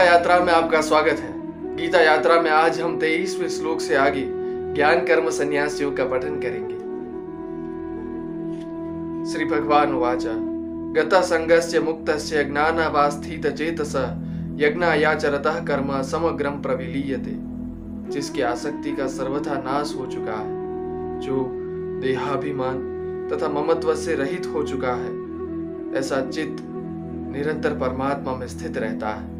यात्रा में आपका स्वागत है। गीता यात्रा में आज हम तेईसवें श्लोक से आगे ज्ञान कर्म संन्यास योग का पठन करेंगे। श्री भगवान उवाच गता संगस्य मुक्तस्य ज्ञानावास्थित चेतस यज्ञायाचरतः कर्म समग्रम प्रविलीयते। जिसकी आसक्ति का सर्वथा नाश हो चुका है, जो देहाभिमान तथा ममत्व से रहित हो चुका है। ऐसा चित्त निरंतर परमात्मा में स्थित रहता है।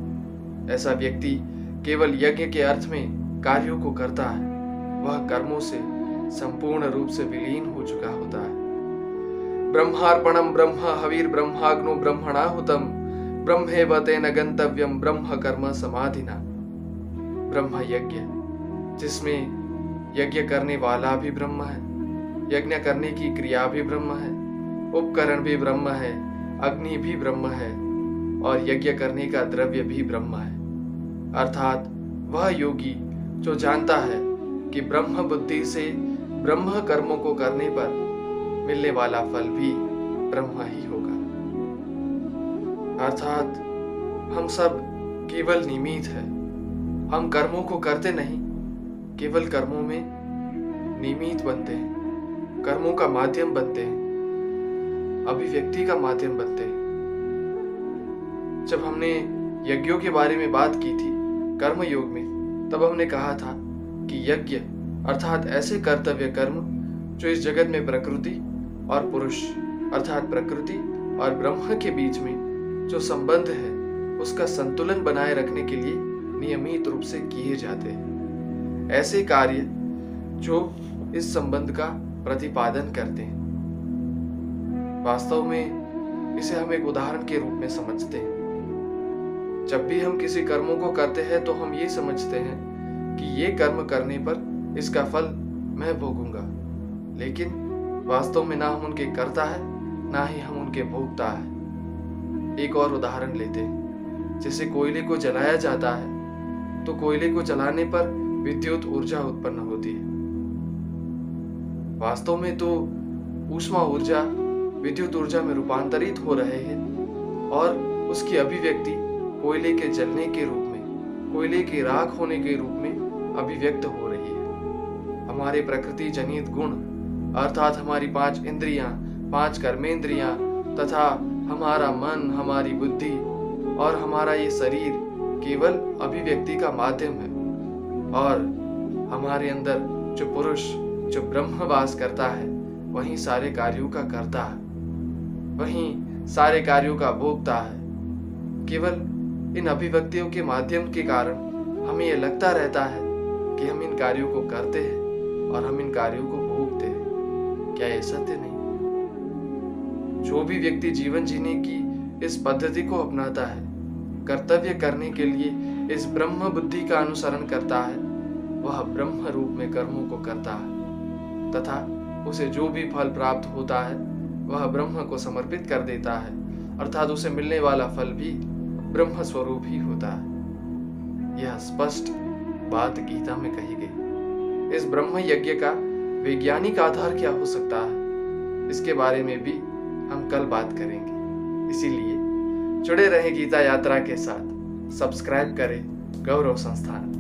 ऐसा व्यक्ति केवल यज्ञ के अर्थ में कार्यों को करता है। वह कर्मों से संपूर्ण रूप से विलीन हो चुका होता है। ब्रह्मार्पणम ब्रह्म हवीर ब्रह्माग्नो ब्रह्मणाहुतम। ब्रह्मेव तेन गंतव्यम ब्रह्म कर्म समाधिना। ब्रह्म यज्ञ, जिसमें यज्ञ करने वाला भी ब्रह्म है। यज्ञ करने की क्रिया भी ब्रह्म है। उपकरण भी ब्रह्म है। अग्नि भी ब्रह्म है। और यज्ञ करने का द्रव्य भी ब्रह्म है। अर्थात वह योगी जो जानता है कि ब्रह्म बुद्धि से ब्रह्म कर्मों को करने पर मिलने वाला फल भी ब्रह्म ही होगा। अर्थात हम सब केवल निमित है। हम कर्मों को करते नहीं, केवल कर्मों में निमित बनते हैं। कर्मों का माध्यम बनते हैं, अभिव्यक्ति का माध्यम बनते हैं। जब हमने यज्ञों के बारे में बात की थी कर्म योग में, तब हमने कहा था कि यज्ञ अर्थात ऐसे कर्तव्य कर्म जो इस जगत में प्रकृति और पुरुष, अर्थात प्रकृति और ब्रह्म के बीच में जो संबंध है, उसका संतुलन बनाए रखने के लिए नियमित रूप से किए जाते हैं। ऐसे कार्य जो इस संबंध का प्रतिपादन करते हैं। वास्तव में इसे हम एक उदाहरण के रूप में समझते हैं। जब भी हम किसी कर्मों को करते हैं तो हम ये समझते हैं कि ये कर्म करने पर इसका फल मैं भोगूँगा। लेकिन वास्तव में ना हम उनके करता है, ना ही हम उनके भोगता है। एक और उदाहरण लेते हैं। जैसे कोयले को जलाया जाता है तो कोयले को जलाने पर विद्युत ऊर्जा उत्पन्न होती है। वास्तव में तो ऊष्मा ऊर्जा, विद्युत ऊर्जा में रूपांतरित हो रहे हैं, और उसकी अभिव्यक्ति कोयले के जलने के रूप में कोयले के राख होने के रूप में अभिव्यक्त हो रही है। हमारे प्रकृति जनित गुण अर्थात हमारी पाँच इंद्रियाँ, पाँच कर्मेंद्रियाँ तथा हमारा मन हमारी बुद्धि और हमारा ये शरीर केवल अभिव्यक्ति का माध्यम है। और हमारे अंदर जो पुरुष जो ब्रह्म वास करता है वही सारे कार्यों का करता है वही सारे कार्यों का भोगता है। केवल इन अभिव्यक्तियों के माध्यम के कारण हमें यह लगता रहता है कि हम इन कार्यों को करते हैं और हम इन कार्यों को भोगते हैं। क्या यह सत्य नहीं? जो भी व्यक्ति जीवन जीने की इस पद्धति को अपनाता है, कर्तव्य करने के लिए इस ब्रह्म बुद्धि का अनुसरण करता है, वह ब्रह्म रूप में कर्मों को करता है, तथा उसे जो भी फल प्राप्त होता है, वह ब्रह्म को समर्पित कर देता है, अर्थात उसे मिलने वाला फल भी ब्रह्म स्वरूप ही होता है। यह स्पष्ट बात गीता में कही गई। इस ब्रह्म यज्ञ का वैज्ञानिक आधार क्या हो सकता है? इसके बारे में भी हम कल बात करेंगे। इसीलिए जुड़े रहे गीता यात्रा के साथ। सब्सक्राइब करें गौरव संस्थान।